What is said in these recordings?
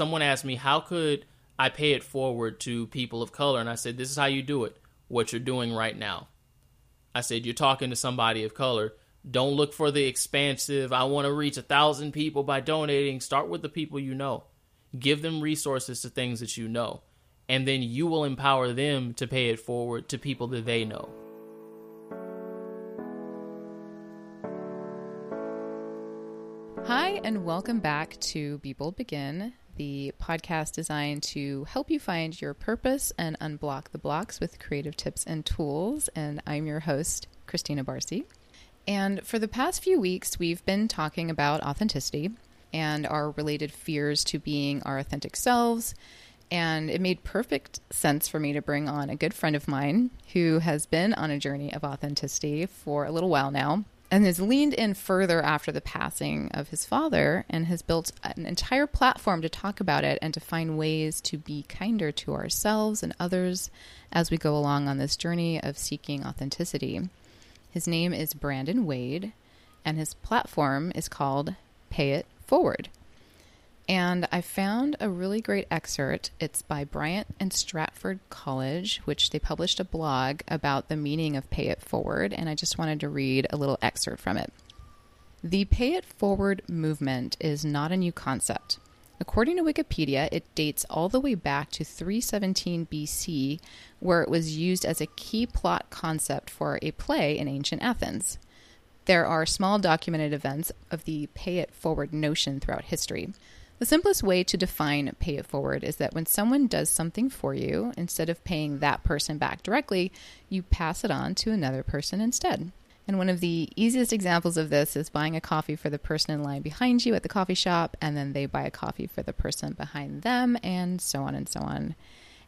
someone asked me how could I pay it forward to people of color, and I said this is how you do it. What you're doing right now. I said you're talking to somebody of color. Don't look for the expansive. I want to reach a thousand people by donating. Start with the people you know. Give them resources to things that you know, and then you will empower them to pay it forward to people that they know. Hi, and welcome back to Be Bold Begin, the podcast designed to help you find your purpose and unblock the blocks with creative tips and tools. And I'm your host, Christina Barcy. And for the past few weeks, we've been talking about authenticity and our related fears to being our authentic selves. And it made perfect sense for me to bring on a good friend of mine who has been on a journey of authenticity for a little while now and has leaned in further after the passing of his father and has built an entire platform to talk about it and to find ways to be kinder to ourselves and others as we go along on this journey of seeking authenticity. His name is Brandon Wade, and his platform is called Pay It Forward. And I found a really great excerpt. It's by Bryant and Stratton College, which they published a blog about the meaning of pay it forward. And I just wanted to read a little excerpt from it. The pay it forward movement is not a new concept. According to Wikipedia, it dates all the way back to 317 BC, where it was used as a key plot concept for a play in ancient Athens. There are small documented events of the pay it forward notion throughout history. The simplest way to define pay it forward is that when someone does something for you, instead of paying that person back directly, you pass it on to another person instead. And one of the easiest examples of this is buying a coffee for the person in line behind you at the coffee shop, and then they buy a coffee for the person behind them, and so on and so on.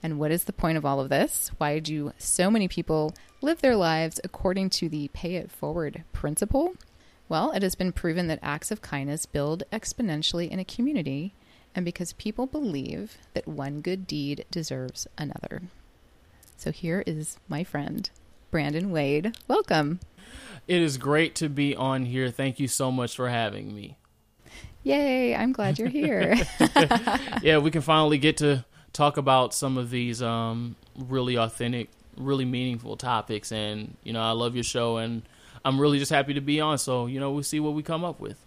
And what is the point of all of this? Why do so many people live their lives according to the pay it forward principle? Well, it has been proven that acts of kindness build exponentially in a community, and because people believe that one good deed deserves another. So here is my friend, Brandon Wade. Welcome. It is great to be on here. Thank you so much for having me. Yay, I'm glad you're here. yeah, we can finally get to talk about some of these um, really authentic, really meaningful topics. And, you know, I love your show and I'm really just happy to be on. So you know, we'll see what we come up with.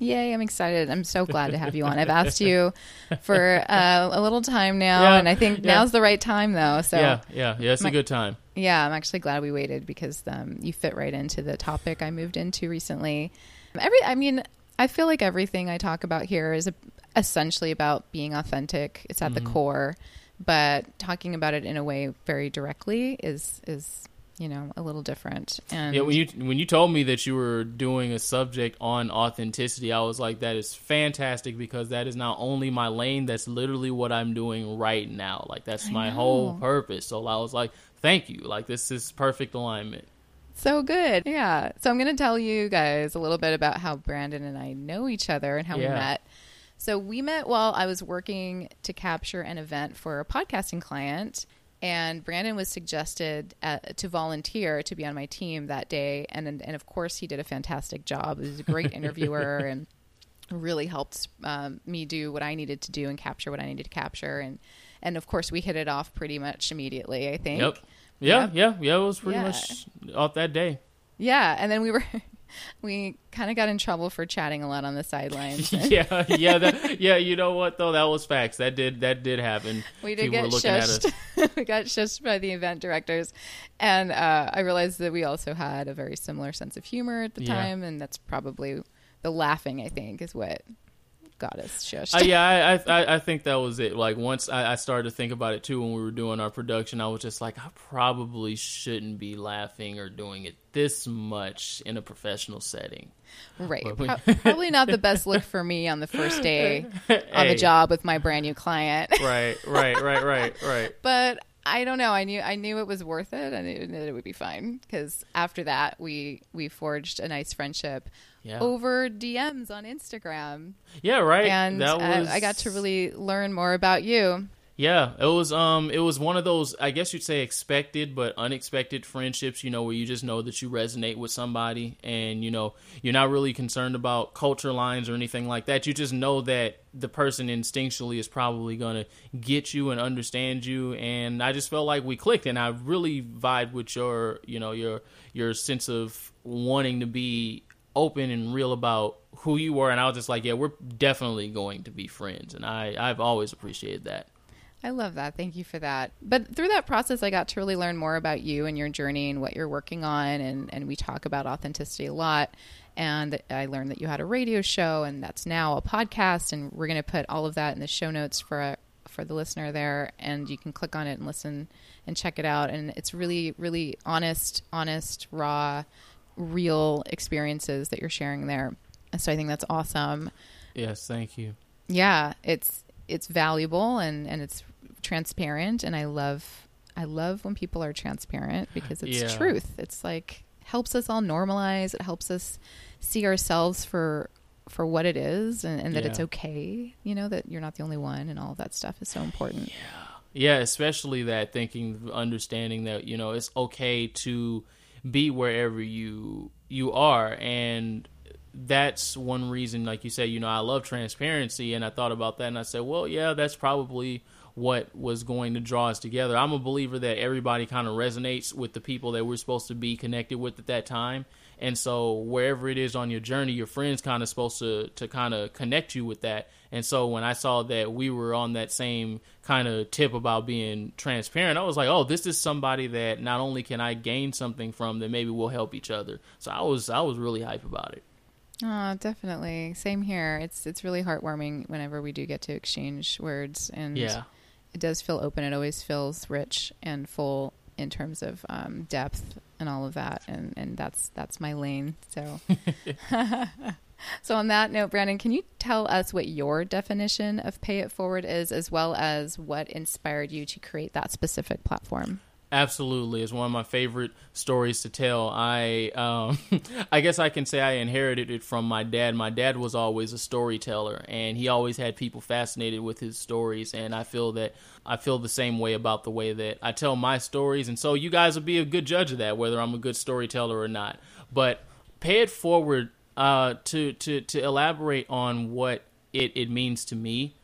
Yay, I'm excited. I'm so glad to have you on. I've asked you for uh, a little time now, Yeah, and I think yeah. now's the right time, though. So, yeah, yeah, yeah. It's a good time. yeah, I'm actually glad we waited because um, you fit right into the topic I moved into recently. Every, I mean, I feel like everything I talk about here is essentially about being authentic. It's at Mm-hmm. the core, but talking about it in a way very directly is is you know a little different. And Yeah, when you when you told me that you were doing a subject on authenticity, I was like, that is fantastic because that is not only my lane, that's literally what I'm doing right now. Like that's I my whole purpose. So I was like, thank you. Like this is perfect alignment. So good. Yeah. So I'm going to tell you guys a little bit about how Brandon and I know each other and how we met. So we met while I was working to capture an event for a podcasting client. And Brandon was suggested uh, to volunteer to be on my team that day. And, and of course, he did a fantastic job. He was a great interviewer and really helped um, me do what I needed to do and capture what I needed to capture. And, and of course, we hit it off pretty much immediately, I think. Yep. Yeah, Yep. yeah, yeah. It was pretty Yeah. much off that day. Yeah, and then we were we kind of got in trouble for chatting a lot on the sidelines. yeah, yeah, that, yeah. You know what though? That was facts. That did that did happen. we did People were get shushed. we got shushed by the event directors, and uh, I realized that we also had a very similar sense of humor at the Yeah. time, and that's probably the laughing. I think is what got us shushed. Uh, yeah, I, I- I think that was it. Like once I, I started to think about it too when we were doing our production, I was just like, I probably shouldn't be laughing or doing it this much in a professional setting. right, Pro- probably not the best look for me on the first day on Hey. the job with my brand new client. Right, right, right, right, right. but I don't know. I knew I knew it was worth it. I knew that it would be fine because after that, we we forged a nice friendship Yeah, over DMs on Instagram, yeah, right. and that was I got to really learn more about you. Yeah, it was um it was one of those I guess you'd say expected but unexpected friendships, you know, where you just know that you resonate with somebody and you know, you're not really concerned about culture lines or anything like that. You just know that the person instinctually is probably going to get you and understand you and I just felt like we clicked and I really vibe with your, you know, your your sense of wanting to be open and real about who you were and I was just like, yeah, we're definitely going to be friends and I I've always appreciated that. I love that. Thank you for that. But through that process, I got to really learn more about you and your journey and what you're working on. And, and we talk about authenticity a lot. And I learned that you had a radio show, and that's now a podcast. And we're going to put all of that in the show notes for for the listener there. And you can click on it and listen and check it out. And it's really, really honest, honest, raw, real experiences that you're sharing there. So I think that's awesome. Yes, thank you. Yeah, it's it's valuable and and it's transparent and I love I love when people are transparent because it's yeah. truth. It's like helps us all normalize. It helps us see ourselves for for what it is and, and that yeah. it's okay. You know that you're not the only one, and all of that stuff is so important. Yeah, yeah, especially that thinking, understanding that you know it's okay to be wherever you you are, and that's one reason. Like you said, you know, I love transparency, and I thought about that, and I said, well, yeah, that's probably what was going to draw us together. I'm a believer that everybody kind of resonates with the people that we're supposed to be connected with at that time. And so wherever it is on your journey, your friends kind of supposed to to kind of connect you with that. And so when I saw that we were on that same kind of tip about being transparent, I was like, "Oh, this is somebody that not only can I gain something from, that maybe we'll help each other." So I was I was really hype about it. Oh, definitely. Same here. It's it's really heartwarming whenever we do get to exchange words and yeah it does feel open. It always feels rich and full in terms of um, depth and all of that, and and that's that's my lane. So. so on that note, Brandon, can you tell us what your definition of pay it forward is, as well as what inspired you to create that specific platform? Absolutely, it's one of my favorite stories to tell. I, um, I guess I can say I inherited it from my dad. My dad was always a storyteller, and he always had people fascinated with his stories. And I feel that I feel the same way about the way that I tell my stories. And so you guys will be a good judge of that, whether I'm a good storyteller or not. But pay it forward uh, to to to elaborate on what it it means to me.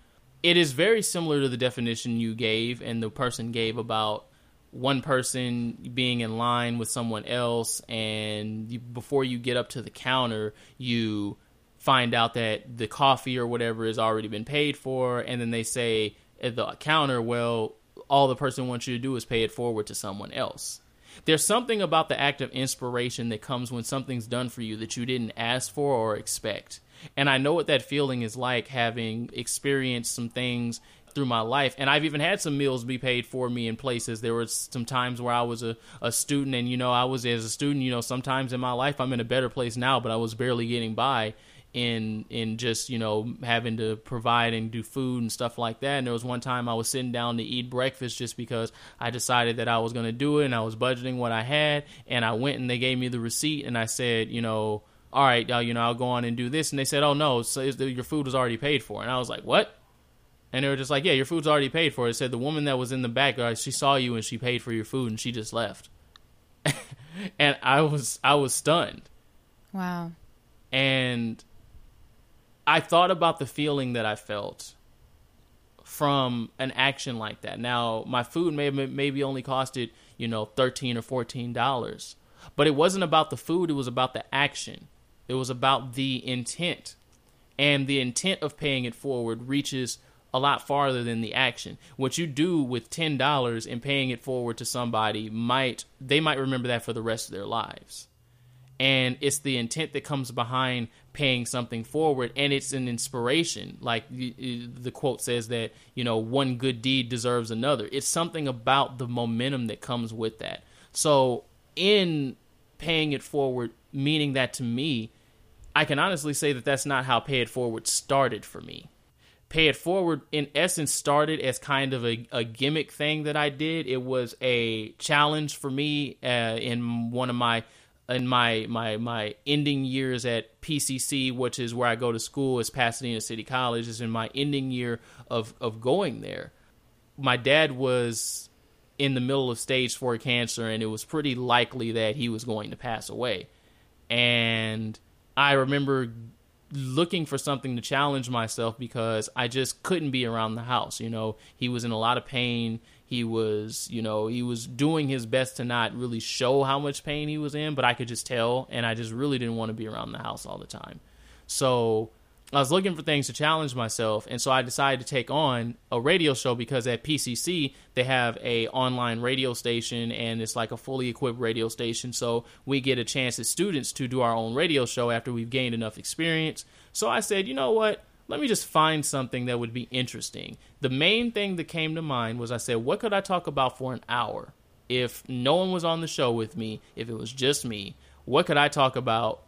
It is very similar to the definition you gave and the person gave about one person being in line with someone else, and you, before you get up to the counter, you find out that the coffee or whatever has already been paid for, and then they say at the counter, well, all the person wants you to do is pay it forward to someone else. There's something about the act of inspiration that comes when something's done for you that you didn't ask for or expect. And I know what that feeling is like having experienced some things through my life. And I've even had some meals be paid for me in places. There were some times where I was a, a student, and you know, I was as a student, you know, sometimes in my life I'm in a better place now, but I was barely getting by in in just you know having to provide and do food and stuff like that. And there was one time i was sitting down to eat breakfast just because i decided that i was going to do it and i was budgeting what i had. And i went and they gave me the receipt and i said you know all right you know i'll go on and do this. And they said oh no so your food was already paid for. And i was like what and they were just like, "Yeah, your food's already paid for." It said the woman that was in the back, uh, she saw you and she paid for your food and she just left. and I was I was stunned. Wow. And I thought about the feeling that I felt from an action like that. Now, my food may maybe only costed, you know, 13 or 14 dollars. But it wasn't about the food, it was about the action. It was about the intent. And the intent of paying it forward reaches a lot farther than the action. What you do with ten dollars and paying it forward to somebody might they might remember that for the rest of their lives. And it's the intent that comes behind paying something forward, and it's an inspiration. Like the quote says that you know one good deed deserves another. It's something about the momentum that comes with that. So in paying it forward, meaning that to me, I can honestly say that that's not how pay it forward started for me Pay It Forward, in essence, started as kind of a, a gimmick thing that I did. It was a challenge for me uh, in one of my in my my my ending years at PCC, which is where I go to school, is Pasadena City College. Is in my ending year of of going there. my dad was in the middle of stage four cancer, and it was pretty likely that he was going to pass away. And I remember looking for something to challenge myself because I just couldn't be around the house. You know, he was in a lot of pain. He was, you know, he was doing his best to not really show how much pain he was in, but I could just tell, and I just really didn't want to be around the house all the time. So I was looking for things to challenge myself, and so I decided to take on a radio show because at PCC they have a online radio station, and it's like a fully equipped radio station. So we get a chance as students to do our own radio show after we've gained enough experience. So I said, you know what? Let me just find something that would be interesting. The main thing that came to mind was I said, what could I talk about for an hour? If no one was on the show with me, if it was just me, what could I talk about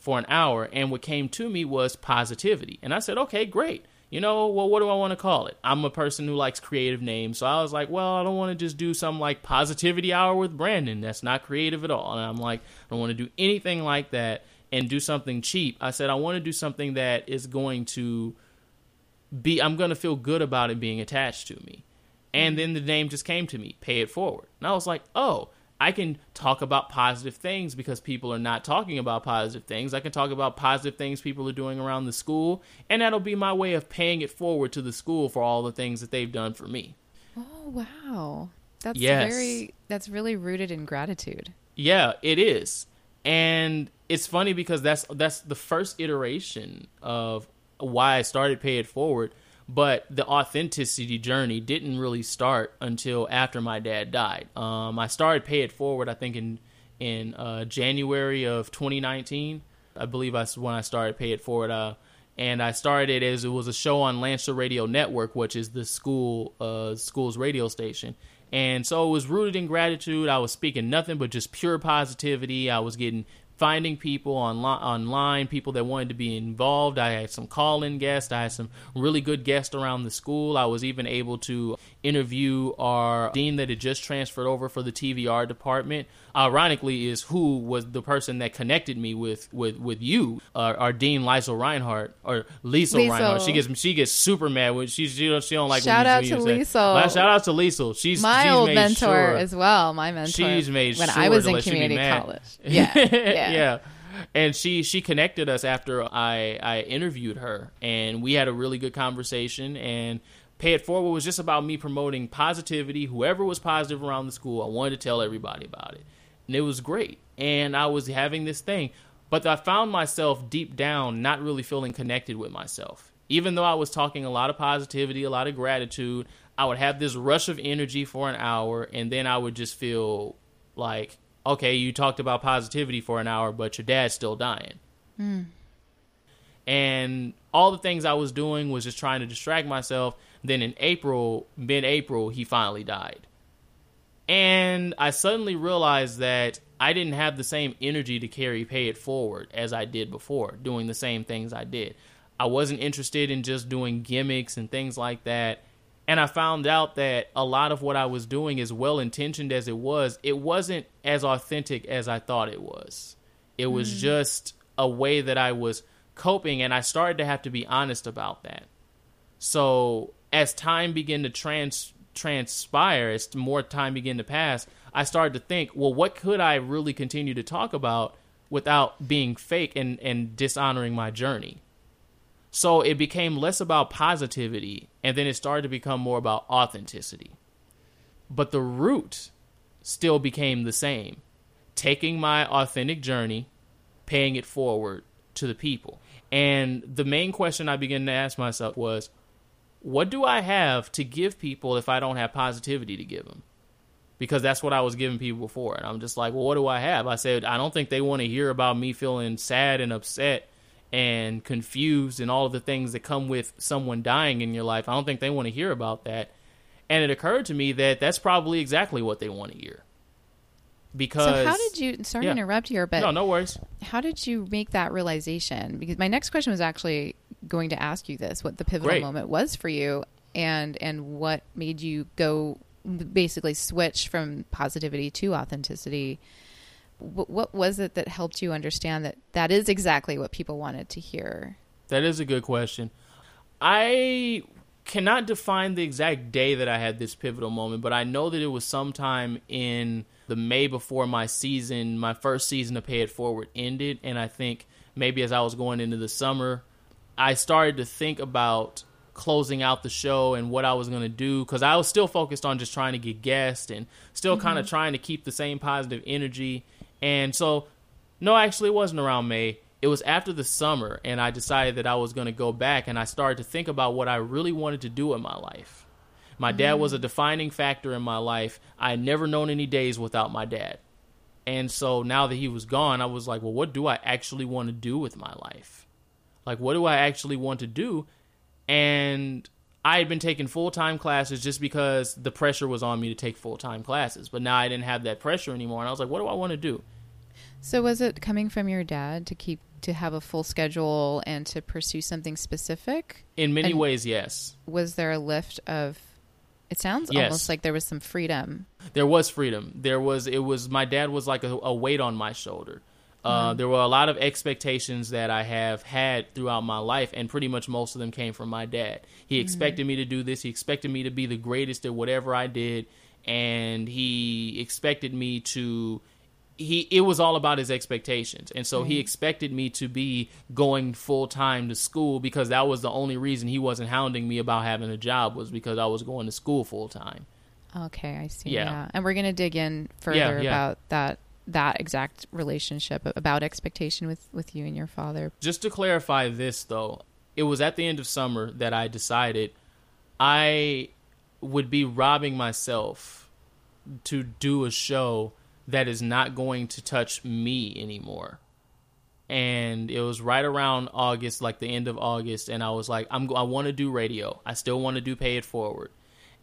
for an hour. And what came to me was positivity. And I said, okay, great. You know, well, what do I want to call it? I'm a person who likes creative names. So I was like, well, I don't want to just do some like positivity hour with Brandon. That's not creative at all. And I'm like, I don't want to do anything like that and do something cheap. I said, I want to do something that is going to be, I'm going to feel good about it being attached to me. And mm-hmm. then the name just came to me, Pay It Forward. And I was like, oh, I can talk about positive things because people are not talking about positive things. I can talk about positive things people are doing around the school, and that'll be my way of paying it forward to the school for all the things that they've done for me. Oh, wow. That's Yes. very that's really rooted in gratitude. Yeah, it is. And it's funny because that's that's the first iteration of why I started Pay It Forward, but the authenticity journey didn't really start until after my dad died. Um, I started Pay It Forward, I think in in uh, January of 2019. I believe that's when I started Pay It Forward. Uh, and I started it as it was a show on Lancer Radio Network, which is the school uh, school's radio station. And so it was rooted in gratitude. I was speaking nothing but just pure positivity. I was getting finding people online, online, people that wanted to be involved. I had some call-in guests. I had some really good guests around the school. I was even able to interview our dean that had just transferred over for the TVR department. Ironically, is who was the person that connected me with with with you, uh, our dean Liesel Reinhardt or Liesel, Liesel. Reinhardt. She gets she gets super mad when she she don't, she don't like. Shout out to when you say- Liesel. Well, shout out to Liesel. She's my she's old mentor sure- as well. My mentor. She's made when sure I was in let you be community college. Yeah, yeah. yeah. And she she connected us after I I interviewed her, and we had a really good conversation. And Pay It Forward was just about me promoting positivity. Whoever was positive around the school, I wanted to tell everybody about it, and it was great. And I was having this thing, but I found myself deep down not really feeling connected with myself. Even though I was talking a lot of positivity, a lot of gratitude, I would have this rush of energy for an hour, and then I would just feel like okay, you talked about positivity for an hour, but your dad's still dying. Hmm. And all the things I was doing was just trying to distract myself. Then in April, mid April, he finally died. And I suddenly realized that I didn't have the same energy to carry Pay It Forward as I did before, doing the same things I did. I wasn't interested in just doing gimmicks and things like that. And I found out that a lot of what I was doing, as well intentioned as it was, it wasn't as authentic as I thought it was. It was mm. just a way that I was coping, and I started to have to be honest about that. So as time began to trans transpire, as more time began to pass, I started to think, well, what could I really continue to talk about without being fake and, and dishonoring my journey? So it became less about positivity, and then it started to become more about authenticity. But the root still became the same taking my authentic journey, paying it forward to the people. And the main question I began to ask myself was, what do I have to give people if I don't have positivity to give them? Because that's what I was giving people before. And I'm just like, well, what do I have? I said, I don't think they want to hear about me feeling sad and upset and confused and all the things that come with someone dying in your life. I don't think they want to hear about that. And it occurred to me that that's probably exactly what they want to hear. Because So how did you? Sorry Yeah. to interrupt here, but no, no worries. how did you make that realization? Because my next question was actually going to ask you this: what the pivotal Great. moment was for you, and and what made you go basically switch from positivity to authenticity. What, what was it that helped you understand that that is exactly what people wanted to hear? That is a good question. I cannot define the exact day that I had this pivotal moment, but I know that it was sometime in the May before my season, my first season of Pay It Forward ended. And I think maybe as I was going into the summer, I started to think about closing out the show and what I was going to do because I was still focused on just trying to get guests and still mm-hmm. kind of trying to keep the same positive energy. And so, no, actually, it wasn't around May. It was after the summer, and I decided that I was going to go back and I started to think about what I really wanted to do in my life. My dad was a defining factor in my life. I had never known any days without my dad. And so now that he was gone, I was like, well, what do I actually want to do with my life? Like, what do I actually want to do? and I had been taking full time classes just because the pressure was on me to take full time classes. But now I didn't have that pressure anymore, and I was like, what do I want to do? So was it coming from your dad to keep to have a full schedule and to pursue something specific? In many and ways, yes. Was there a lift of it sounds yes. almost like there was some freedom. There was freedom. There was it was my dad was like a, a weight on my shoulder. Uh, mm-hmm. There were a lot of expectations that I have had throughout my life, and pretty much most of them came from my dad. He mm-hmm. expected me to do this. He expected me to be the greatest at whatever I did, and he expected me to. He it was all about his expectations, and so he expected me to be going full time to school because that was the only reason he wasn't hounding me about having a job was because I was going to school full time. Okay, I see. Yeah. yeah. and we're gonna dig in further yeah, yeah. about that that exact relationship about expectation with with you and your father. Just to clarify this though, it was at the end of summer that I decided I would be robbing myself to do a show that is not going to touch me anymore. And it was right around August, like the end of August, and I was like, I'm I want to do radio. I still want to do Pay It Forward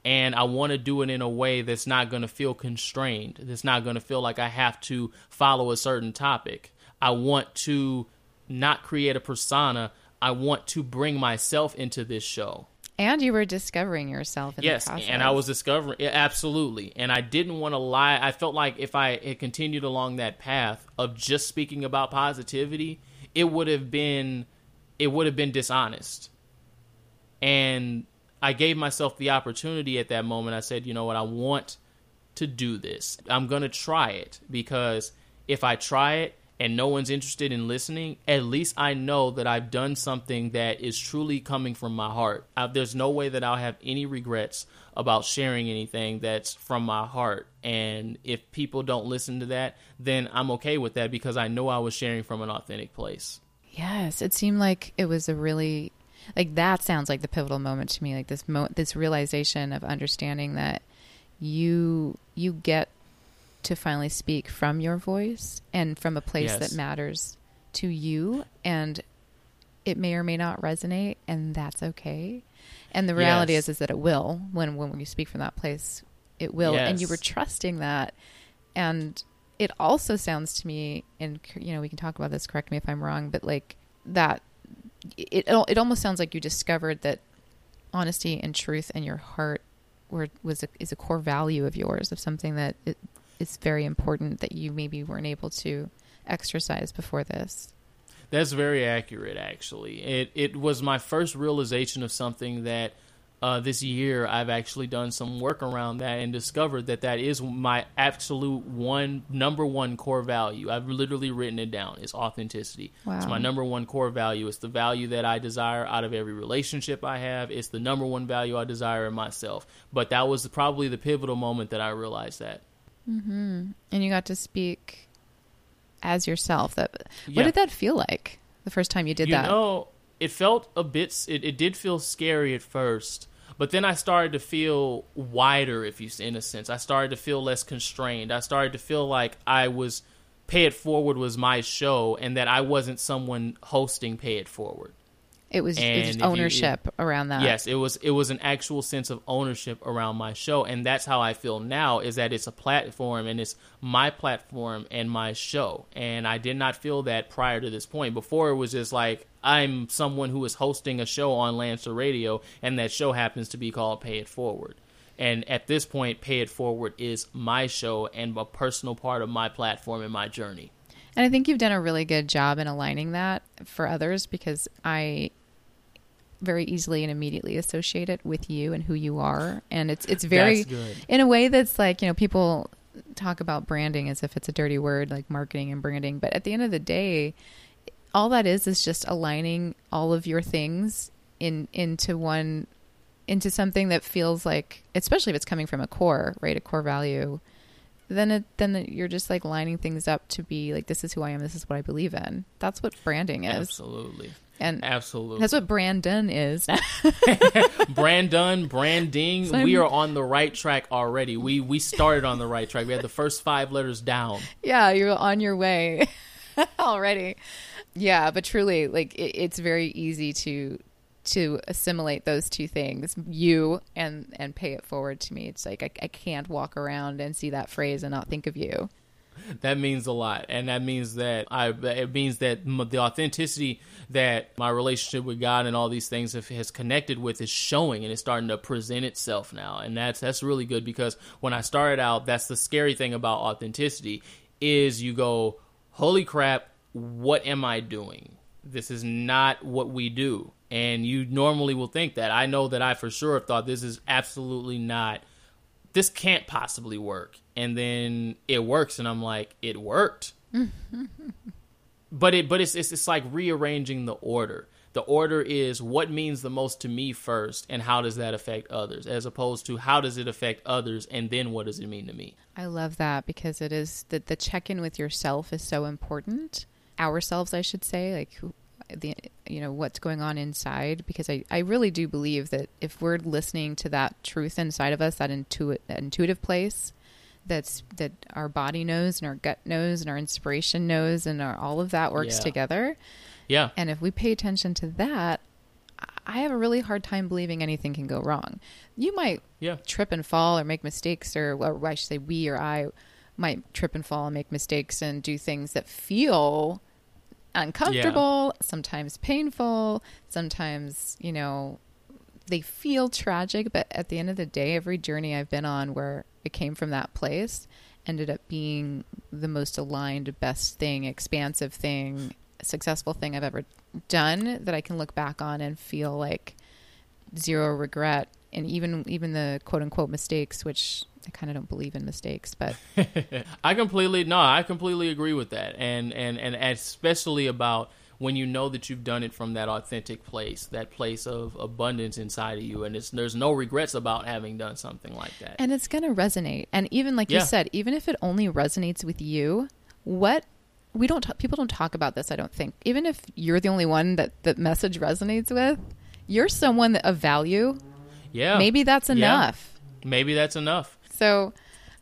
and I want to do it in a way that's not going to feel constrained. That's not going to feel like I have to follow a certain topic. I want to not create a persona. I want to bring myself into this show. And you were discovering yourself in the past. yes, and I was discovering absolutely. And I didn't want to lie. I felt like if I had continued along that path of just speaking about positivity, it would have been it would have been dishonest. And I gave myself the opportunity at that moment. I said, you know what, I want to do this. I'm going to try it because if I try it and no one's interested in listening, at least I know that I've done something that is truly coming from my heart. I, there's no way that I'll have any regrets about sharing anything that's from my heart. And if people don't listen to that, then I'm okay with that because I know I was sharing from an authentic place. Yes, it seemed like it was a really like that sounds like the pivotal moment to me like this mo- this realization of understanding that you you get to finally speak from your voice and from a place yes. that matters to you and it may or may not resonate and that's okay and the reality yes. is is that it will when when you speak from that place it will yes. and you were trusting that and it also sounds to me and you know we can talk about this correct me if i'm wrong but like that it it almost sounds like you discovered that honesty and truth and your heart were was a, is a core value of yours of something that it, is very important that you maybe weren't able to exercise before this. That's very accurate actually. It it was my first realization of something that uh, this year I've actually done some work around that and discovered that that is my absolute one number one core value. I've literally written it down. It's authenticity. Wow. It's my number one core value. It's the value that I desire out of every relationship I have. It's the number one value I desire in myself. But that was probably the pivotal moment that I realized that. Mm-hmm. And you got to speak as yourself. That what yeah. did that feel like the first time you did you that? Know, it felt a bit it, it did feel scary at first but then i started to feel wider if you in a sense i started to feel less constrained i started to feel like i was pay it forward was my show and that i wasn't someone hosting pay it forward it was, it was ownership you, it, around that. Yes, it was it was an actual sense of ownership around my show and that's how I feel now is that it's a platform and it's my platform and my show. And I did not feel that prior to this point. Before it was just like I'm someone who is hosting a show on Lancer Radio and that show happens to be called Pay It Forward. And at this point, Pay It Forward is my show and a personal part of my platform and my journey. And I think you've done a really good job in aligning that for others because I very easily and immediately associate it with you and who you are. And it's it's very in a way that's like, you know, people talk about branding as if it's a dirty word like marketing and branding, but at the end of the day, all that is is just aligning all of your things in into one into something that feels like especially if it's coming from a core, right? A core value. Then it then you're just like lining things up to be like this is who I am, this is what I believe in. That's what branding is. Absolutely. And Absolutely. that's what Brandon is. Brandon, branding, So we are on the right track already. We we started on the right track. We had the first five letters down. yeah, you're on your way already. Yeah, but truly, like it, it's very easy to to assimilate those two things, you and and pay it forward to me. It's like I, I can't walk around and see that phrase and not think of you. That means a lot, and that means that I. It means that the authenticity that my relationship with God and all these things have, has connected with is showing, and it's starting to present itself now, and that's that's really good because when I started out, that's the scary thing about authenticity is you go, holy crap, what am I doing? This is not what we do, and you normally will think that. I know that I for sure have thought this is absolutely not this can't possibly work. And then it works, and I'm like, it worked. but it, but it's, it's it's like rearranging the order. The order is what means the most to me first, and how does that affect others, as opposed to how does it affect others, and then what does it mean to me? I love that because it is that the check in with yourself is so important. Ourselves, I should say, like who, the you know what's going on inside. Because I I really do believe that if we're listening to that truth inside of us, that intuit that intuitive place, that's that our body knows and our gut knows and our inspiration knows and our, all of that works Yeah. together. Yeah, And if we pay attention to that, I have a really hard time believing anything can go wrong. You might yeah, trip and fall or make mistakes, or, or I should say, we or I might trip and fall and make mistakes and do things that feel uncomfortable, sometimes painful, sometimes, you know, they feel tragic. But at the end of the day, every journey I've been on where came from that place ended up being the most aligned, best thing, expansive thing, successful thing I've ever done that I can look back on and feel like zero regret. And even even the quote unquote mistakes which I kind of don't believe in mistakes but I completely no, I completely agree with that, and and and especially about when you know that you've done it from that authentic place, that place of abundance inside of you, and it's there's no regrets about having done something like that. and it's going to resonate and even like Yeah. you said even if it only resonates with you what we don't ta- people don't talk about this I don't think even if you're the only one that that message resonates with you're someone that of value yeah, maybe that's Yeah. enough maybe that's enough. So,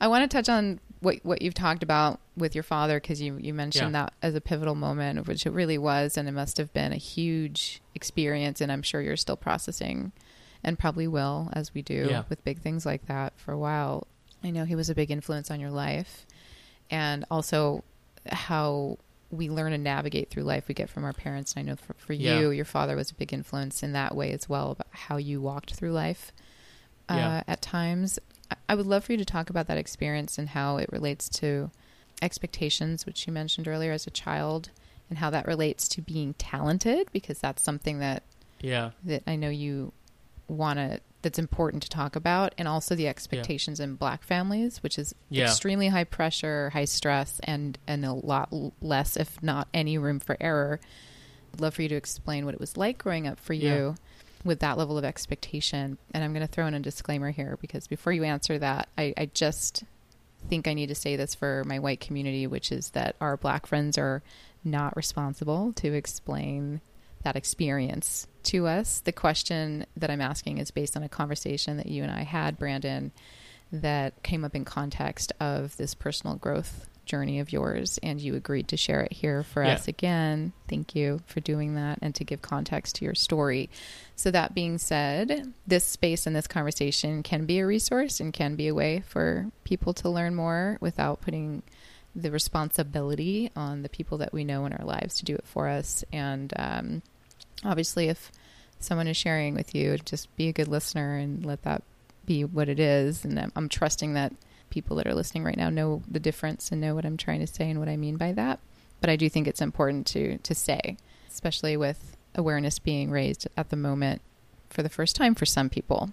I want to touch on what what you've talked about with your father because you you mentioned Yeah. that as a pivotal moment, which it really was, and it must have been a huge experience. And I'm sure you're still processing, and probably will as we do Yeah. with big things like that for a while. I know he was a big influence on your life, and also how we learn and navigate through life we get from our parents. And I know for, for Yeah. you, your father was a big influence in that way as well about how you walked through life uh, at times. I- would love for you to talk about that experience and how it relates to expectations, which you mentioned earlier as a child, and how that relates to being talented, because that's something that Yeah, that I know you want to that's important to talk about and also the expectations in black families which is Yeah. extremely high pressure high stress and and a lot less if not any room for error I'd love for you to explain what it was like growing up for you Yeah. With that level of expectation and i'm going to throw in a disclaimer here because before you answer that I, I just think i need to say this for my white community which is that our black friends are not responsible to explain that experience to us. The question that I'm asking is based on a conversation that you and I had, Brandon, that came up in context of this personal growth journey of yours, and you agreed to share it here for Yeah. us again. Thank you for doing that and to give context to your story. So, that being said, this space and this conversation can be a resource and can be a way for people to learn more without putting the responsibility on the people that we know in our lives to do it for us. And um, obviously, if someone is sharing with you, just be a good listener and let that be what it is. And I'm, I'm trusting that people that are listening right now know the difference and know what I'm trying to say and what I mean by that. But I do think it's important to to say, especially with awareness being raised at the moment for the first time for some people.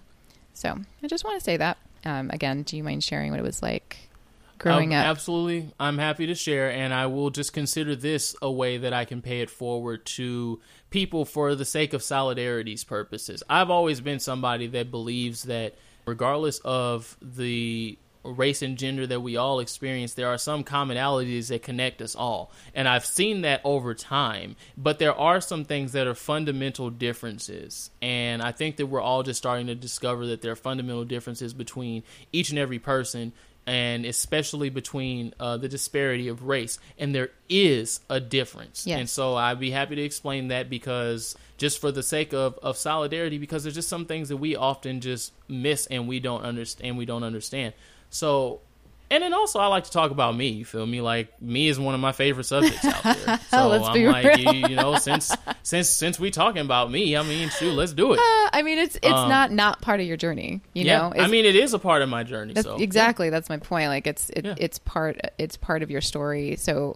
So I just want to say that. Um, again, do you mind sharing what it was like growing Um, up? Absolutely. I'm happy to share, and I will just consider this a way that I can pay it forward to people for the sake of solidarity's purposes. I've always been somebody that believes that regardless of the race and gender that we all experience, there are some commonalities that connect us all. And I've seen that over time, but there are some things that are fundamental differences. And I think that we're all just starting to discover that there are fundamental differences between each and every person and especially between uh, the disparity of race. And there is a difference. Yes. And so I'd be happy to explain that because just for the sake of, of solidarity, because there's just some things that we often just miss and we don't understand. We don't understand. So, and then also I like to talk about me. You feel me? Like me is one of my favorite subjects out there. So Let's I'm be like, real. you, you know, since since since we talking about me, I mean, shoot, let's do it. Uh, I mean, it's it's Um, not not part of your journey. You yeah, know, I mean, it is a part of my journey. That's so exactly that's my point. Like it's it, Yeah. it's part it's part of your story. So,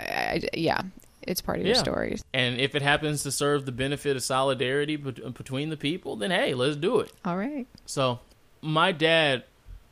I, yeah, it's part of your Yeah. story. And if it happens to serve the benefit of solidarity bet- between the people, then hey, let's do it. All right. So, my dad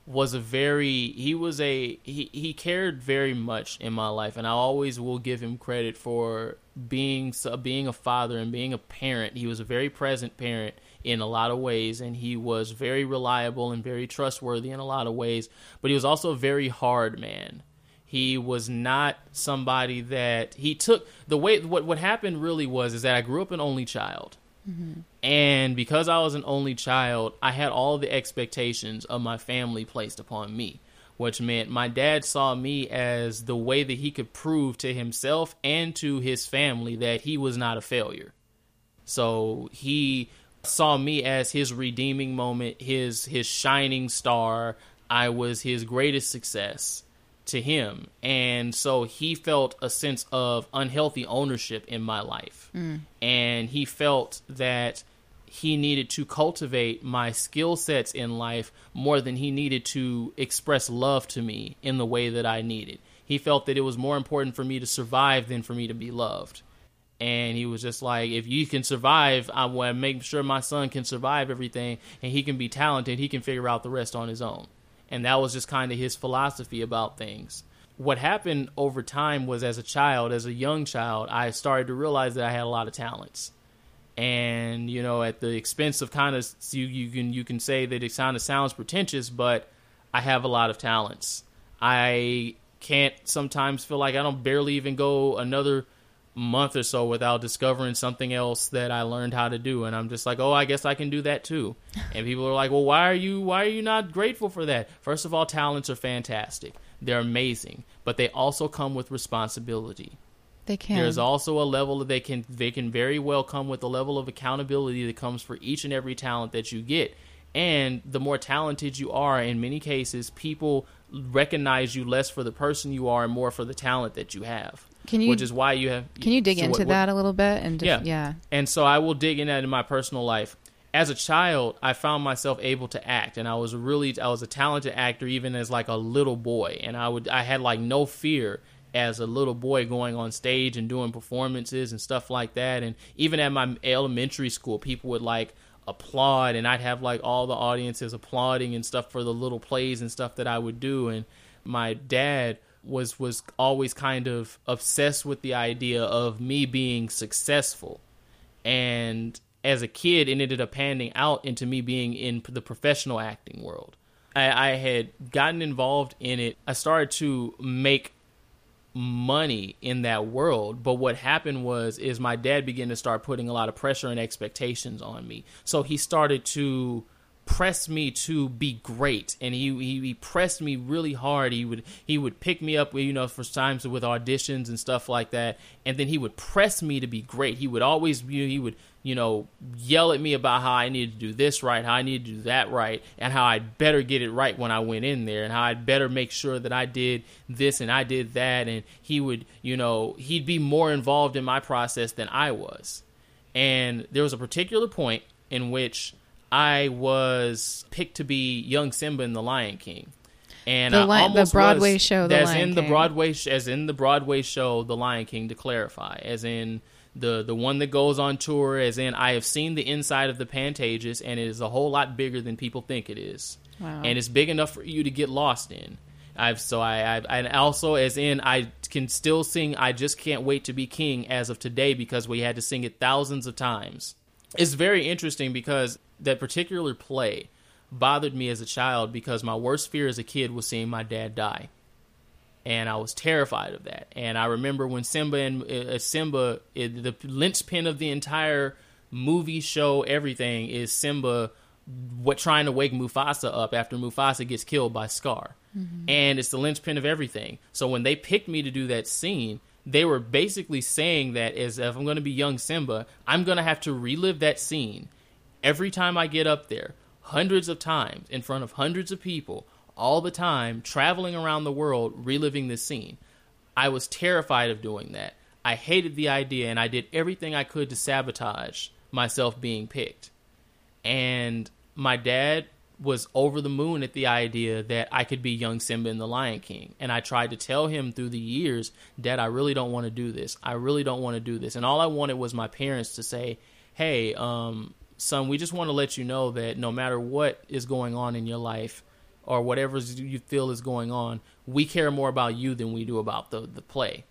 was a very he was a he he cared very much in my life and I always will give him credit for being being a father and being a parent. He was a very present parent in a lot of ways and he was very reliable and very trustworthy in a lot of ways, but he was also a very hard man. He was not somebody that he took the way what what happened really was is that I grew up an only child. Mm-hmm. And because I was an only child, I had all the expectations of my family placed upon me, which meant my dad saw me as the way that he could prove to himself and to his family that he was not a failure. So he saw me as his redeeming moment, his his shining star. I was his greatest success to him. And so he felt a sense of unhealthy ownership in my life. Mm. And he felt that he needed to cultivate my skill sets in life more than he needed to express love to me in the way that I needed. He felt that it was more important for me to survive than for me to be loved. And he was just like, if you can survive, I want to make sure my son can survive everything and he can be talented. He can figure out the rest on his own. And that was just kind of his philosophy about things. What happened over time was as a child, as a young child, I started to realize that I had a lot of talents and you know at the expense of kind of you you can you can say that it kind of sounds pretentious but i have a lot of talents i can't sometimes feel like i don't barely even go another month or so without discovering something else that i learned how to do and i'm just like oh i guess i can do that too and people are like well why are you why are you not grateful for that first of all talents are fantastic they're amazing but they also come with responsibility They can. there's also a level that they can they can very well come with a level of accountability that comes for each and every talent that you get. And the more talented you are, in many cases, people recognize you less for the person you are and more for the talent that you have. Can you- which is why you have. can you dig so into what- that a little bit? And Yeah. yeah. and so I will dig in that in my personal life. As a child, I found myself able to act, and I was really I was a talented actor even as like a little boy, and I would I had like no fear as a little boy going on stage and doing performances and stuff like that. And even at my elementary school, people would like applaud, and I'd have like all the audiences applauding and stuff for the little plays and stuff that I would do. And my dad was was always kind of obsessed with the idea of me being successful. And as a kid it ended up panning out into me being in the professional acting world. I, I had gotten involved in it. I started to make money in that world but what happened was is my dad began to start putting a lot of pressure and expectations on me. So he started to press me to be great. And he, he he pressed me really hard. He would he would pick me up you know for times with auditions and stuff like that. And then he would press me to be great. He would always he would you know yell at me about how I needed to do this right how I needed to do that right and how I'd better get it right when I went in there and how I'd better make sure that I did this and I did that. And he would you know he'd be more involved in my process than I was. And there was a particular point in which I was picked to be young Simba in The Lion King. And The I Li- the Broadway was- show, The as Lion in the Broadway sh- as in the Broadway show The Lion King to clarify as in The the one that goes on tour, as in I have seen the inside of the Pantages, and it is a whole lot bigger than people think it is, Wow. and it's big enough for you to get lost in. I've so I I've, and also as in I can still sing. I just can't wait to be king as of today because we had to sing it thousands of times. It's very interesting because that particular play bothered me as a child because my worst fear as a kid was seeing my dad die and I was terrified of that. And I remember when Simba and uh, Simba, it, the linchpin of the entire movie show, everything is Simba, what trying to wake Mufasa up after Mufasa gets killed by Scar, and it's the linchpin of everything. So when they picked me to do that scene. They were basically saying that as if I'm going to be young Simba, I'm going to have to relive that scene every time I get up there, hundreds of times in front of hundreds of people, all the time, traveling around the world, reliving this scene. I was terrified of doing that. I hated the idea, and I did everything I could to sabotage myself being picked. And my dad was over the moon at the idea that I could be young Simba in The Lion King. And I tried to tell him through the years, Dad, I really don't want to do this. I really don't want to do this. And all I wanted was my parents to say, Hey, um, son, we just want to let you know that no matter what is going on in your life or whatever you feel is going on, we care more about you than we do about the, the play.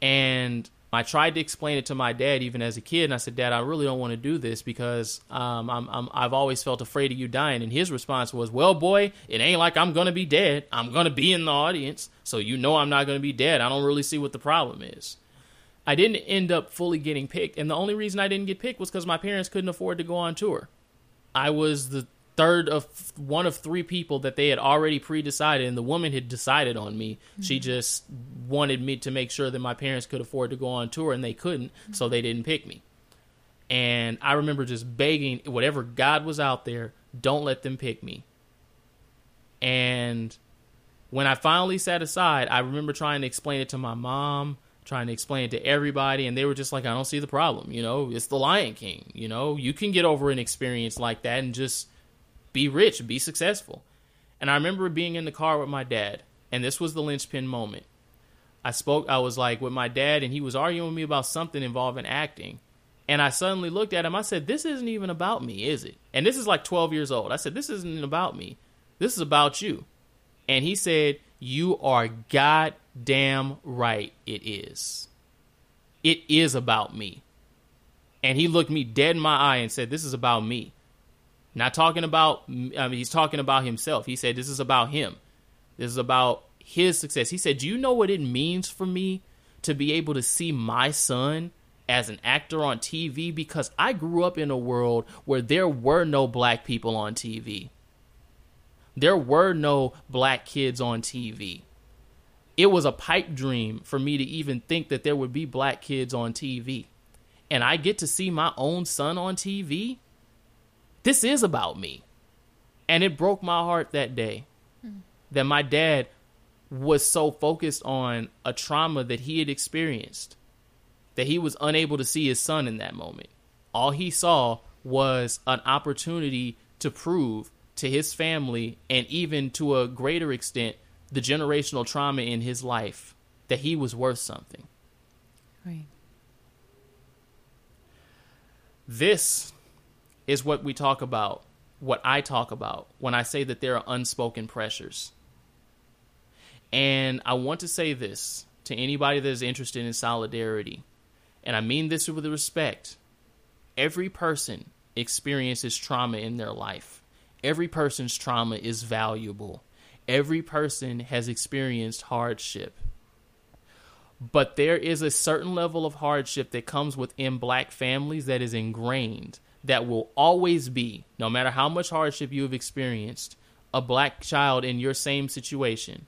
And I tried to explain it to my dad even as a kid, and I said, "Dad, I really don't want to do this because um, I'm I've always felt afraid of you dying." And his response was, "Well, boy, it ain't like I'm gonna be dead. I'm gonna be in the audience, so you know I'm not gonna be dead. I don't really see what the problem is." I didn't end up fully getting picked, and the only reason I didn't get picked was because my parents couldn't afford to go on tour. I was the third of one of three people that they had already pre-decided, and the woman had decided on me. She mm-hmm. just wanted me to make sure that my parents could afford to go on tour, and they couldn't, so mm-hmm. they didn't pick me. And I remember just begging, whatever God was out there, don't let them pick me. And when I finally sat aside, I remember trying to explain it to my mom, trying to explain it to everybody, and they were just like, I don't see the problem. You know, it's the Lion King. You know, you can get over an experience like that and just be rich, be successful. And I remember being in the car with my dad, and this was the linchpin moment. I spoke, I was like with my dad, and he was arguing with me about something involving acting. And I suddenly looked at him. I said, This isn't even about me, is it? And this is like 12 years old. I said, This isn't about me. This is about you. And he said, You are goddamn right, it is. It is about me. And he looked me dead in my eye and said, This is about me. Not talking about, I mean, he's talking about himself. He said, This is about him. This is about his success. He said, Do you know what it means for me to be able to see my son as an actor on TV? Because I grew up in a world where there were no black people on TV. There were no black kids on TV. It was a pipe dream for me to even think that there would be black kids on TV. And I get to see my own son on TV. This is about me. And it broke my heart that day hmm. that my dad was so focused on a trauma that he had experienced that he was unable to see his son in that moment. All he saw was an opportunity to prove to his family and even to a greater extent the generational trauma in his life that he was worth something. Right. This is what we talk about, what I talk about when I say that there are unspoken pressures. And I want to say this to anybody that is interested in solidarity, and I mean this with respect. Every person experiences trauma in their life. Every person's trauma is valuable. Every person has experienced hardship. But there is a certain level of hardship that comes within black families that is ingrained, that will always be, no matter how much hardship you have experienced, a black child in your same situation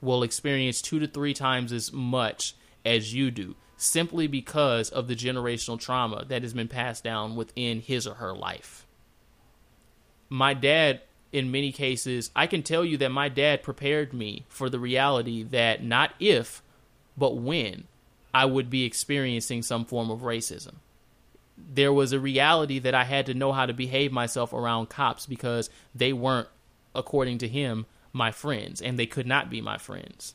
will experience two to three times as much as you do, simply because of the generational trauma that has been passed down within his or her life. My dad, in many cases, I can tell you that my dad prepared me for the reality that not if, but when I would be experiencing some form of racism. There was a reality that I had to know how to behave myself around cops because they weren't, according to him, my friends, and they could not be my friends.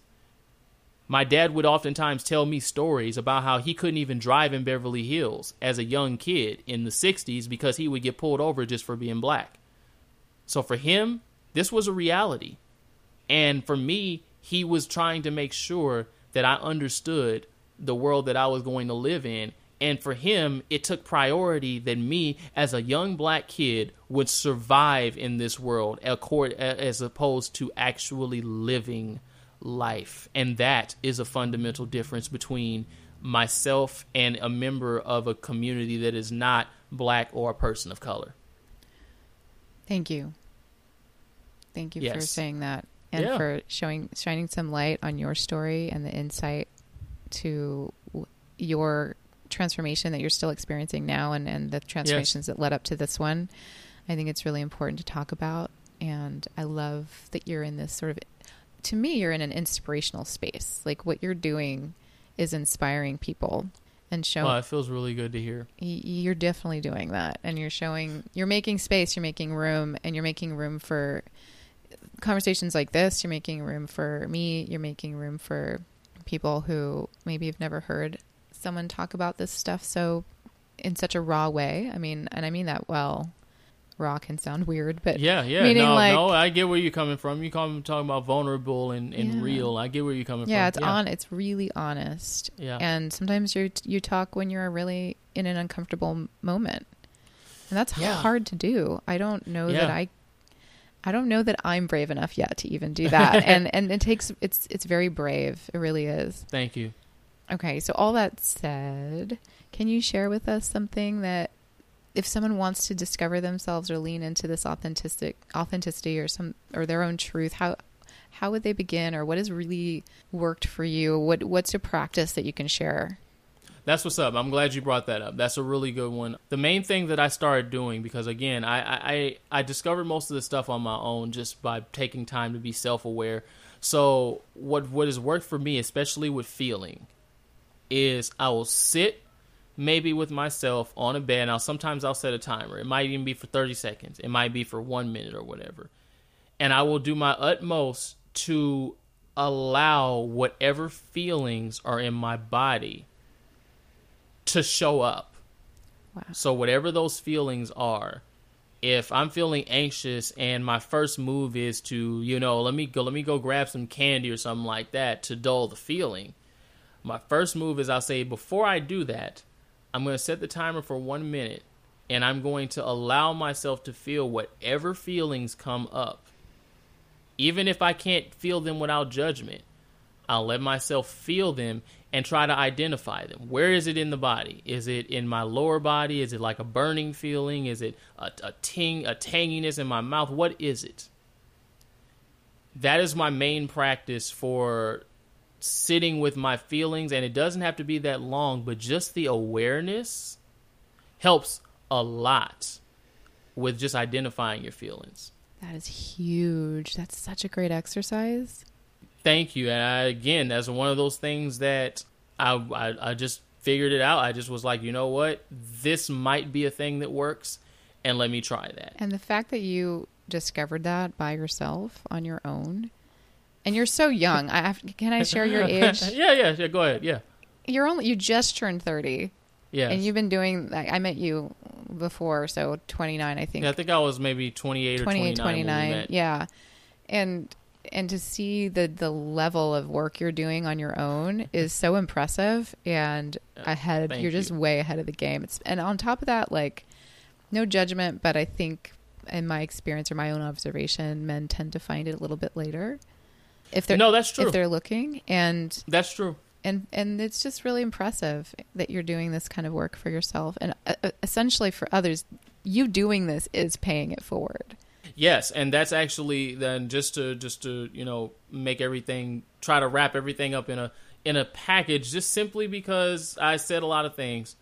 My dad would oftentimes tell me stories about how he couldn't even drive in Beverly Hills as a young kid in the 60s because he would get pulled over just for being black. So for him, this was a reality. And for me, he was trying to make sure that I understood the world that I was going to live in. And for him, it took priority that me, as a young black kid, would survive in this world as opposed to actually living life. And that is a fundamental difference between myself and a member of a community that is not black or a person of color. Thank you. Thank you Yes. for saying that and Yeah. for showing shining some light on your story and the insight to your transformation that you're still experiencing now and, and the transformations that led up to this one. I think it's really important to talk about. And I love that you're in this sort of, to me, you're in an inspirational space. Like what you're doing is inspiring people and showing Well, it feels really good to hear. you're definitely doing that and you're showing you're making space you're making room and you're making room for conversations like this you're making room for me you're making room for people who maybe have never heard someone talk about this stuff so in such a raw way i mean and i mean that well raw can sound weird but Yeah, yeah. no, like no, I get where you're coming from. You come talking about vulnerable and, and Yeah. real. I get where you're coming from. yeah from. it's on it's really honest Yeah. and sometimes you you talk when you're really in an uncomfortable moment and that's Yeah. hard to do i don't know that i i don't know that i'm brave enough yet to even do that and and it takes it's it's very brave it really is Thank you. okay so all that said can you share with us something that if someone wants to discover themselves or lean into this authentic authenticity or some or their own truth how how would they begin or what has really worked for you what what's a practice that you can share That's what's up. I'm glad you brought that up. That's a really good one. The main thing that I started doing, because again, I, I, I discovered most of this stuff on my own just by taking time to be self aware. So what what has worked for me, especially with feeling, is I will sit maybe with myself on a bed. Now sometimes I'll set a timer. It might even be for 30 seconds. It might be for one minute or whatever. And I will do my utmost to allow whatever feelings are in my body to show up. Wow. So whatever those feelings are, if I'm feeling anxious and my first move is to, you know, let me go let me go grab some candy or something like that to dull the feeling. My first move is I'll say before I do that, I'm going to set the timer for 1 minute and I'm going to allow myself to feel whatever feelings come up. Even if I can't feel them without judgment, I'll let myself feel them and try to identify them. Where is it in the body? Is it in my lower body? Is it like a burning feeling? Is it a, a ting, a tanginess in my mouth? What is it? That is my main practice for sitting with my feelings, and it doesn't have to be that long, but just the awareness helps a lot with just identifying your feelings. that is huge that's such a great exercise Thank you. And I, again, that's one of those things that I, I I just figured it out. I just was like, you know what, this might be a thing that works, and let me try that. and the fact that you discovered that by yourself on your own and you're so young i have, can i share your age yeah, yeah, yeah. Go ahead. Yeah, you're only you just turned 30 yeah. and you've been doing i I met you before so 29 i think yeah, I think I was maybe twenty eight or 28 twenty nine. 29 yeah and and to see the the level of work you're doing on your own is so impressive and ahead you're just you. way ahead of the game it's and on top of that like no judgment but i think in my experience or my own observation men tend to find it a little bit later if they're No, that's true. if they're looking and That's true. and and it's just really impressive that you're doing this kind of work for yourself and uh, uh, essentially for others you doing this is paying it forward Yes, and that's actually then just to just to you know make everything try to wrap everything up in a in a package just simply because I said a lot of things.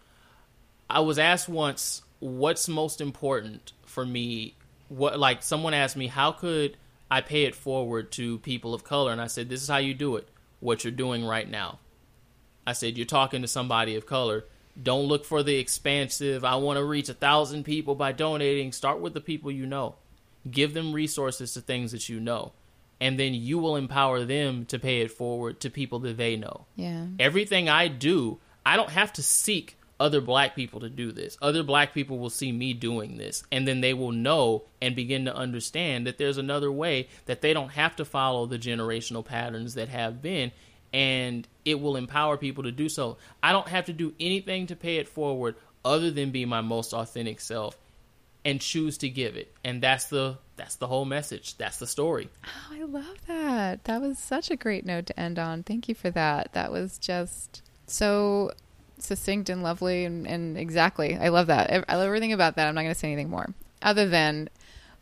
I was asked once what's most important for me. What like someone asked me how could I pay it forward to people of color, and I said this is how you do it. What you're doing right now. I said you're talking to somebody of color. Don't look for the expansive. I want to reach a thousand people by donating. Start with the people you know give them resources to things that you know and then you will empower them to pay it forward to people that they know. Yeah. Everything I do, I don't have to seek other black people to do this. Other black people will see me doing this, and then they will know and begin to understand that there's another way that they don't have to follow the generational patterns that have been, and it will empower people to do so. I don't have to do anything to pay it forward other than be my most authentic self and choose to give it. And that's the that's the whole message. That's the story. Oh, I love that. That was such a great note to end on. Thank you for that. That was just so succinct and lovely and, and exactly. I love that. I love everything about that. I'm not going to say anything more other than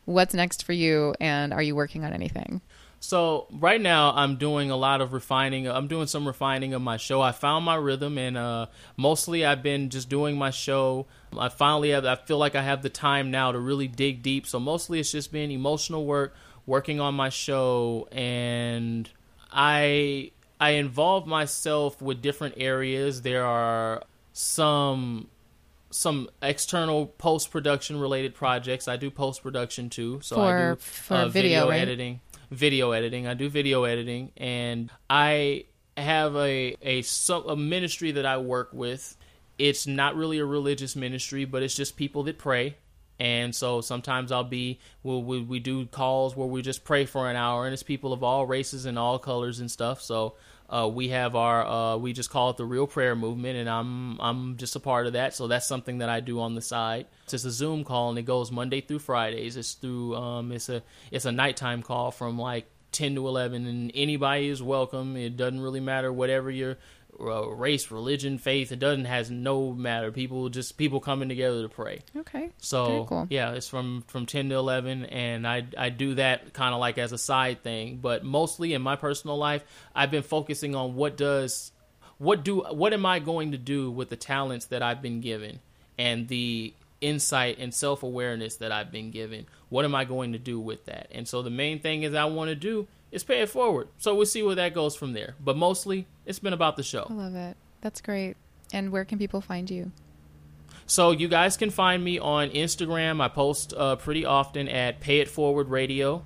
what's next for you and are you working on anything? So right now I'm doing a lot of refining. I'm doing some refining of my show. I found my rhythm, and uh, mostly I've been just doing my show. I finally have. I feel like I have the time now to really dig deep. So mostly it's just been emotional work, working on my show, and I I involve myself with different areas. There are some some external post production related projects. I do post production too, so For- I do for uh, video, right? editing, video editing. I do video editing, and I have a a a ministry that I work with. It's not really a religious ministry, but it's just people that pray. And so sometimes I'll be we'll, we we do calls where we just pray for an hour, and it's people of all races and all colors and stuff. So uh, we have our uh, we just call it the Real Prayer Movement, and I'm I'm just a part of that. So that's something that I do on the side. It's just a Zoom call, and it goes Monday through Fridays. It's through um, it's a it's a nighttime call from like 10 to 11 and anybody is welcome it doesn't really matter whatever your uh, race religion faith it doesn't has no matter people just people coming together to pray Okay. so cool. yeah, it's from from ten to eleven, and I I do that kind of like as a side thing. But mostly in my personal life, I've been focusing on what does what do what am I going to do with the talents that I've been given and the insight and self awareness that I've been given. What am I going to do with that? And so the main thing is I want to do is pay it forward. So we'll see where that goes from there. But mostly, it's been about the show. I love it. That's great. And where can people find you? So you guys can find me on Instagram. I post uh, pretty often at Pay It Forward Radio.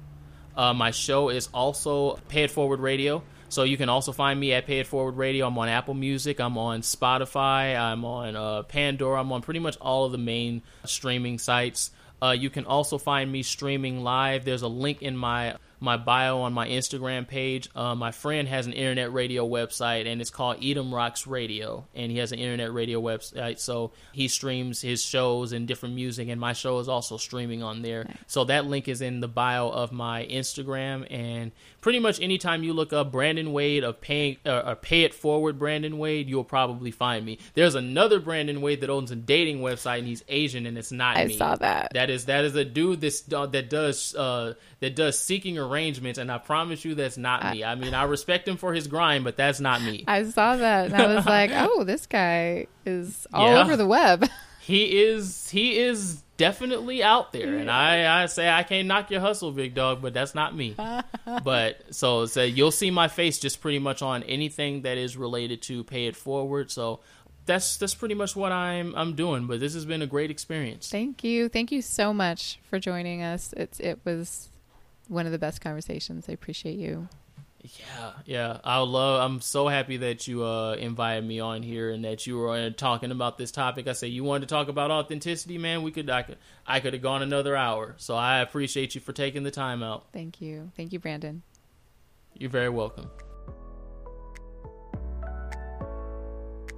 Uh, my show is also Pay It Forward Radio. So you can also find me at Pay It Forward Radio. I'm on Apple Music. I'm on Spotify. I'm on uh, Pandora. I'm on pretty much all of the main streaming sites. Uh, you can also find me streaming live. There's a link in my my bio on my Instagram page. Uh, my friend has an internet radio website, and it's called Edom Rocks Radio, and he has an internet radio website. So he streams his shows and different music, and my show is also streaming on there. So that link is in the bio of my Instagram, and pretty much anytime you look up Brandon Wade of Pay uh, or Pay It Forward Brandon Wade, you'll probably find me. There's another Brandon Wade that owns a dating website, and he's Asian, and it's not I me. saw that. That is that is a dude that's, uh, that does uh, that does seeking arrangements, and I promise you that's not me. I mean, I respect him for his grind, but that's not me. I saw that and I was like, oh, this guy is all Yeah. over the web. He is he is definitely out there, and I I say I can't knock your hustle, big dog, but that's not me. but so so you'll see my face just pretty much on anything that is related to pay it forward. So. That's that's pretty much what I'm I'm doing, but this has been a great experience. Thank you. Thank you so much for joining us. It's it was one of the best conversations. I appreciate you. Yeah, yeah. I love. I'm so happy that you uh, invited me on here and that you were uh, talking about this topic. I said you wanted to talk about authenticity, man. We could, I could, I could have gone another hour. So I appreciate you for taking the time out. Thank you. Thank you, Brandon. You're very welcome.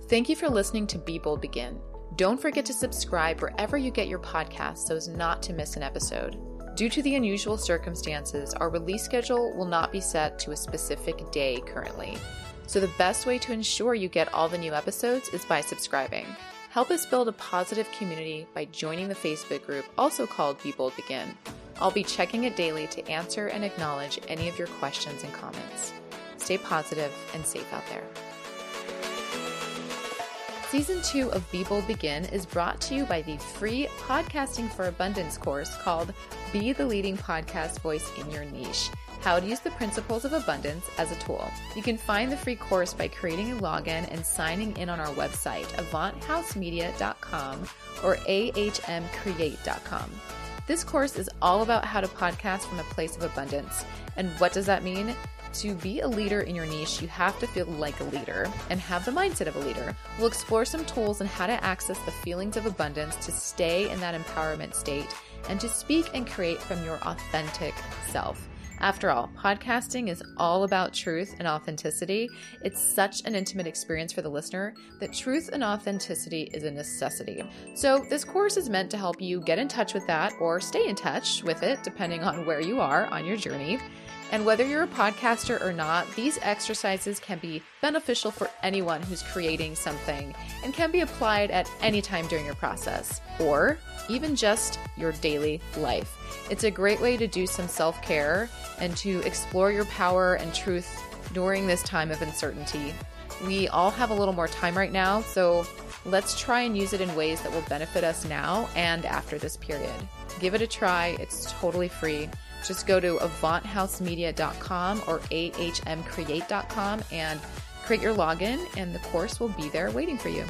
Thank you for listening to Be Bold Begin. Don't forget to subscribe wherever you get your podcasts so as not to miss an episode. Due to the unusual circumstances, our release schedule will not be set to a specific day currently. So, the best way to ensure you get all the new episodes is by subscribing. Help us build a positive community by joining the Facebook group, also called Be Bold Begin. I'll be checking it daily to answer and acknowledge any of your questions and comments. Stay positive and safe out there. Season 2 of Be Bold Begin is brought to you by the free Podcasting for Abundance course called Be the Leading Podcast Voice in Your Niche How to Use the Principles of Abundance as a Tool. You can find the free course by creating a login and signing in on our website, avanthousemedia.com or ahmcreate.com. This course is all about how to podcast from a place of abundance. And what does that mean? To be a leader in your niche, you have to feel like a leader and have the mindset of a leader. We'll explore some tools on how to access the feelings of abundance to stay in that empowerment state and to speak and create from your authentic self. After all, podcasting is all about truth and authenticity. It's such an intimate experience for the listener that truth and authenticity is a necessity. So, this course is meant to help you get in touch with that or stay in touch with it, depending on where you are on your journey. And whether you're a podcaster or not, these exercises can be beneficial for anyone who's creating something and can be applied at any time during your process or even just your daily life. It's a great way to do some self care and to explore your power and truth during this time of uncertainty. We all have a little more time right now, so let's try and use it in ways that will benefit us now and after this period. Give it a try, it's totally free. Just go to avanthousemedia.com or ahmcreate.com and create your login, and the course will be there waiting for you.